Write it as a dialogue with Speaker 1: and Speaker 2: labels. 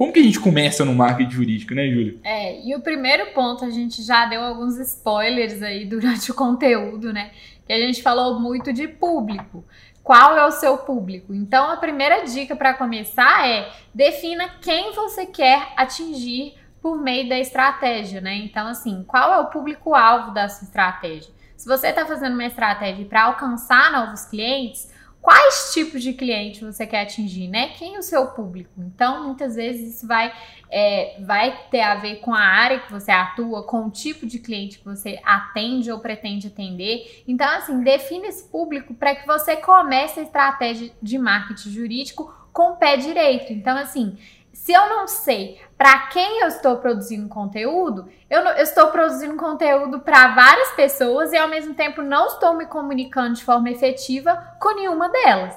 Speaker 1: Como que a gente começa no marketing jurídico, né, Júlia?
Speaker 2: É, e o primeiro ponto, a gente já deu alguns spoilers aí durante o conteúdo, né? Que a gente falou muito de público. Qual é o seu público? Então, a primeira dica para começar é defina quem você quer atingir por meio da estratégia, né? Então, assim, qual é o público-alvo da sua estratégia? Se você está fazendo uma estratégia para alcançar novos clientes, quais tipos de cliente você quer atingir, né? Quem é o seu público? Então, muitas vezes isso vai, é, vai ter a ver com a área que você atua, com o tipo de cliente que você atende ou pretende atender. Então, assim, define esse público para que você comece a estratégia de marketing jurídico com o pé direito. Então, assim, se eu não sei para quem eu estou produzindo conteúdo, eu, não, eu estou produzindo conteúdo para várias pessoas e ao mesmo tempo não estou me comunicando de forma efetiva com nenhuma delas.